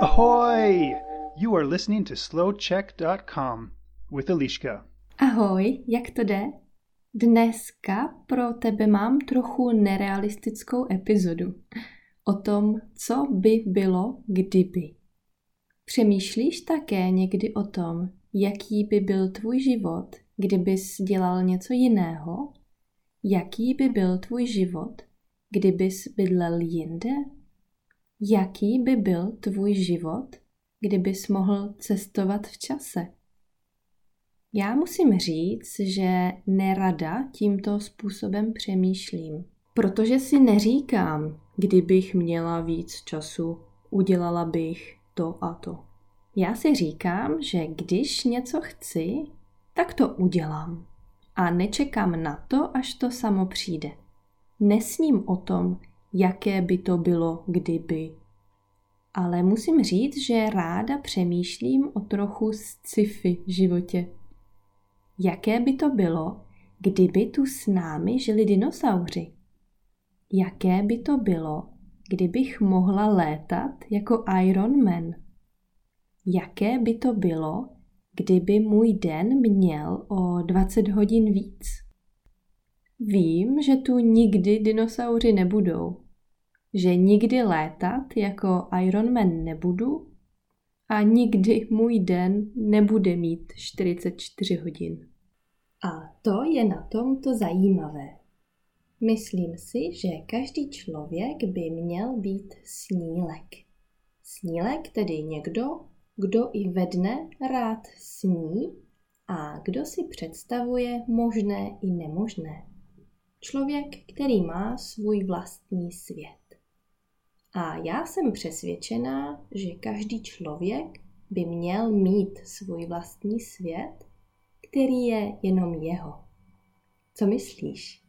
Ahoy! You are listening to slowcheck.com with Eliška. Ahoj, jak to jde? Dneska pro tebe mám trochu nerealistickou epizodu o tom, co by bylo, kdyby. Přemýšlíš také někdy o tom, jaký by byl tvůj život, kdybys dělal něco jiného? Jaký by byl tvůj život, kdybys bydlel jinde? Jaký by byl tvůj život, kdybys mohl cestovat v čase? Já musím říct, že nerada tímto způsobem přemýšlím, protože si neříkám, kdybych měla víc času, udělala bych to a to. Já si říkám, že když něco chci, tak to udělám. A nečekám na to, až to samo přijde. Nesním o tom, jaké by to bylo, kdyby. Ale musím říct, že ráda přemýšlím o trochu sci-fi životě. Jaké by to bylo, kdyby tu s námi žili dinosauři? Jaké by to bylo, kdybych mohla létat jako Iron Man? Jaké by to bylo, kdyby můj den měl o 20 hodin víc? Vím, že tu nikdy dinosauři nebudou, že nikdy létat jako Iron Man nebudu a nikdy můj den nebude mít 44 hodin. A to je na tomto zajímavé. Myslím si, že každý člověk by měl být snílek. Snílek tedy někdo, kdo i ve dne rád sní a kdo si představuje možné i nemožné. Člověk, který má svůj vlastní svět. A já jsem přesvědčená, že každý člověk by měl mít svůj vlastní svět, který je jenom jeho. Co myslíš?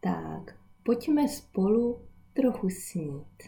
Tak, pojďme spolu trochu snít.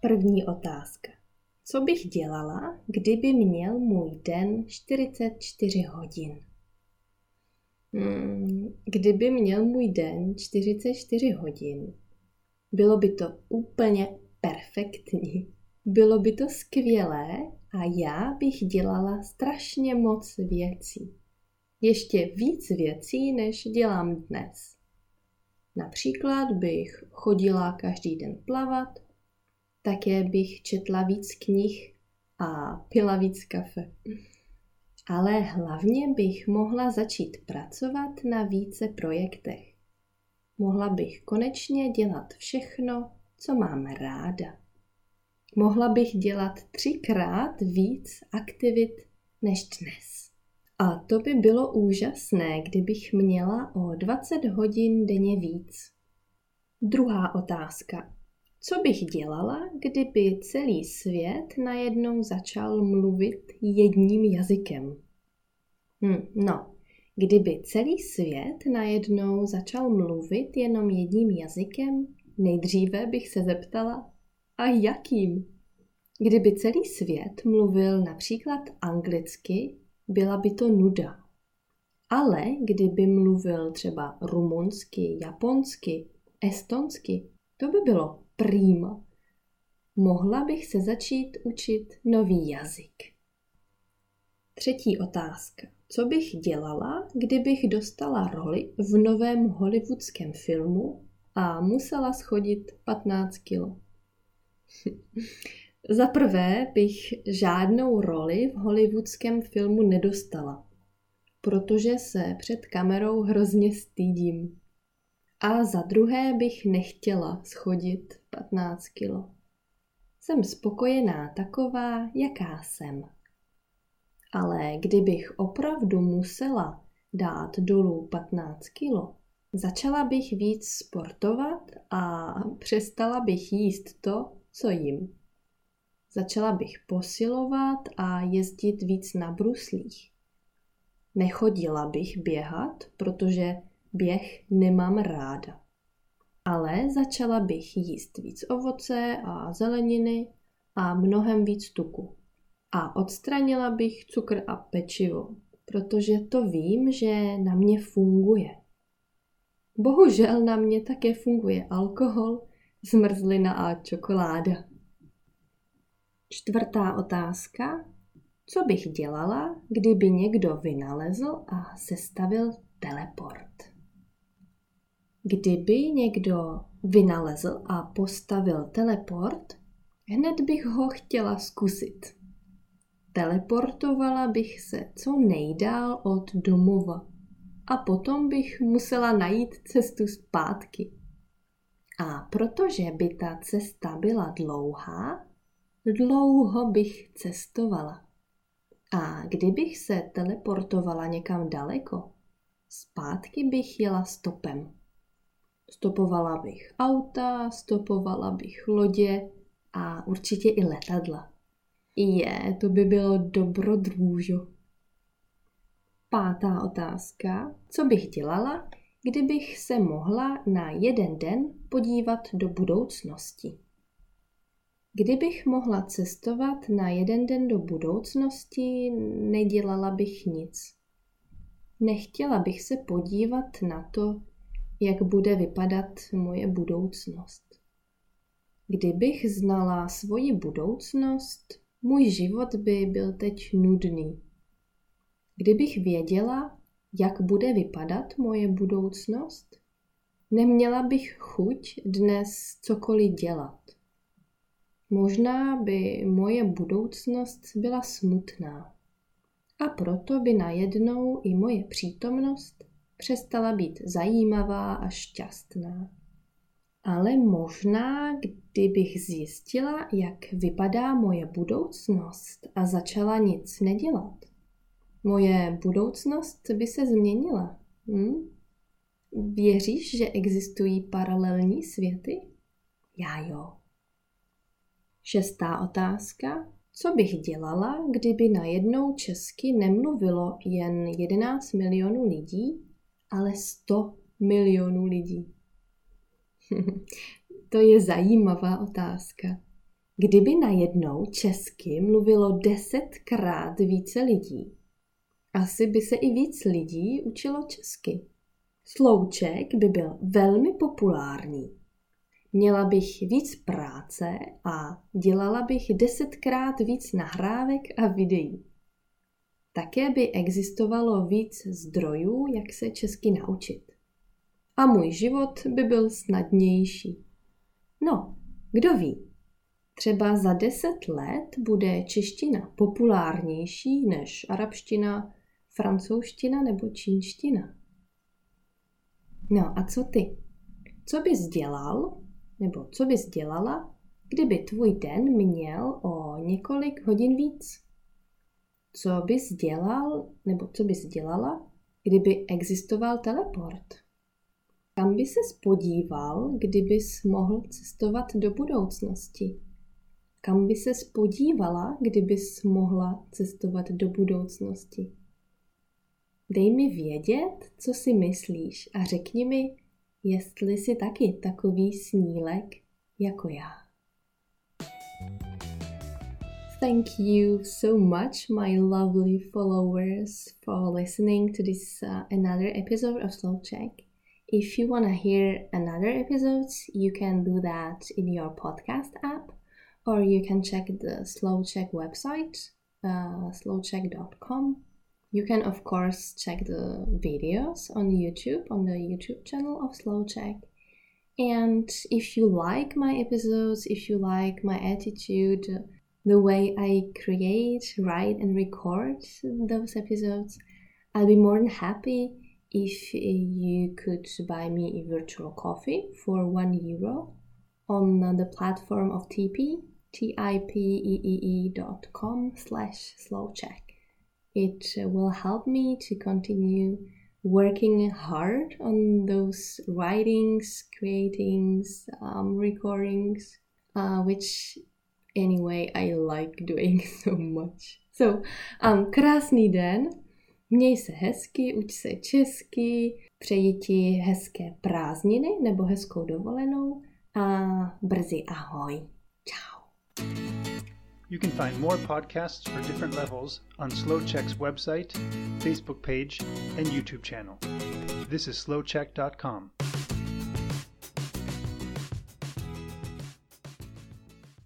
První otázka. Co bych dělala, kdyby měl můj den 44 hodin? Hmm, kdyby měl můj den 44 hodin, bylo by to úplně perfektní. Bylo by to skvělé a já bych dělala strašně moc věcí. Ještě víc věcí, než dělám dnes. Například bych chodila každý den plavat, také bych četla víc knih a pila víc kafe ale hlavně bych mohla začít pracovat na více projektech. Mohla bych konečně dělat všechno, co mám ráda. Mohla bych dělat třikrát víc aktivit než dnes. A to by bylo úžasné, kdybych měla o 20 hodin denně víc. Druhá otázka. Co bych dělala, kdyby celý svět najednou začal mluvit jedním jazykem? Hm, no, kdyby celý svět najednou začal mluvit jenom jedním jazykem, nejdříve bych se zeptala, a jakým? Kdyby celý svět mluvil například anglicky, byla by to nuda. Ale kdyby mluvil třeba rumunsky, japonsky, estonsky, to by bylo prýma. Mohla bych se začít učit nový jazyk. Třetí otázka. Co bych dělala, kdybych dostala roli v novém hollywoodském filmu a musela schodit 15 kilo? Za prvé bych žádnou roli v hollywoodském filmu nedostala, protože se před kamerou hrozně stydím. A za druhé bych nechtěla schodit 15 kilo. Jsem spokojená taková, jaká jsem. Ale kdybych opravdu musela dát dolů 15 kilo, začala bych víc sportovat a přestala bych jíst to, co jim. Začala bych posilovat a jezdit víc na bruslích. Nechodila bych běhat, protože běh nemám ráda. Ale začala bych jíst víc ovoce a zeleniny a mnohem víc tuku. A odstranila bych cukr a pečivo, protože to vím, že na mě funguje. Bohužel na mě také funguje alkohol, zmrzlina a čokoláda. Čtvrtá otázka. Co bych dělala, kdyby někdo vynalezl a sestavil teleport? Kdyby někdo vynalezl a postavil teleport, hned bych ho chtěla zkusit. Teleportovala bych se co nejdál od domova a potom bych musela najít cestu zpátky. A protože by ta cesta byla dlouhá, dlouho bych cestovala. A kdybych se teleportovala někam daleko, zpátky bych jela stopem. Stopovala bych auta, stopovala bych lodě a určitě i letadla. Je, to by bylo dobrodružo. Pátá otázka. Co bych dělala, kdybych se mohla na jeden den podívat do budoucnosti? Kdybych mohla cestovat na jeden den do budoucnosti, nedělala bych nic. Nechtěla bych se podívat na to, jak bude vypadat moje budoucnost. Kdybych znala svoji budoucnost, můj život by byl teď nudný. Kdybych věděla, jak bude vypadat moje budoucnost, neměla bych chuť dnes cokoliv dělat. Možná by moje budoucnost byla smutná a proto by najednou i moje přítomnost přestala být zajímavá a šťastná. Ale možná, kdybych zjistila, jak vypadá moje budoucnost a začala nic nedělat, moje budoucnost by se změnila. Hm? Věříš, že existují paralelní světy? Já jo. Šestá otázka. Co bych dělala, kdyby najednou česky nemluvilo jen 11 milionů lidí, ale 100 milionů lidí? to je zajímavá otázka. Kdyby najednou česky mluvilo desetkrát více lidí, asi by se i víc lidí učilo česky. Slouček by byl velmi populární. Měla bych víc práce a dělala bych desetkrát víc nahrávek a videí. Také by existovalo víc zdrojů, jak se česky naučit. A můj život by byl snadnější. No, kdo ví, třeba za deset let bude čeština populárnější než arabština, francouzština nebo čínština. No a co ty? Co bys dělal, nebo co bys dělala, kdyby tvůj den měl o několik hodin víc? Co bys dělal, nebo co bys dělala, kdyby existoval teleport? Kam by se spodíval, kdybys mohl cestovat do budoucnosti? Kam by se spodívala, kdybys mohla cestovat do budoucnosti? Dej mi vědět, co si myslíš a řekni mi, jestli jsi taky takový snílek jako já. Thank you so much, my lovely followers, for listening to this uh, another episode of Slow Check. If you want to hear another episodes, you can do that in your podcast app, or you can check the Slow Check website, uh, slowcheck.com You can, of course, check the videos on YouTube, on the YouTube channel of Slow Check. And if you like my episodes, if you like my attitude, the way I create, write, and record those episodes, I'll be more than happy if you could buy me a virtual coffee for one euro on the platform of TP, T-I-P-E-E-E dot com slash slow check. It will help me to continue working hard on those writings, creatings, um, recordings, uh, which anyway I like doing so much. So, um, krásný den, měj se hezky, uč se česky, přeji ti hezké prázdniny nebo hezkou dovolenou a brzy ahoj. Ciao. You can find more podcasts for different levels on Slow Check's website, Facebook page, and YouTube channel. This is slowcheck.com.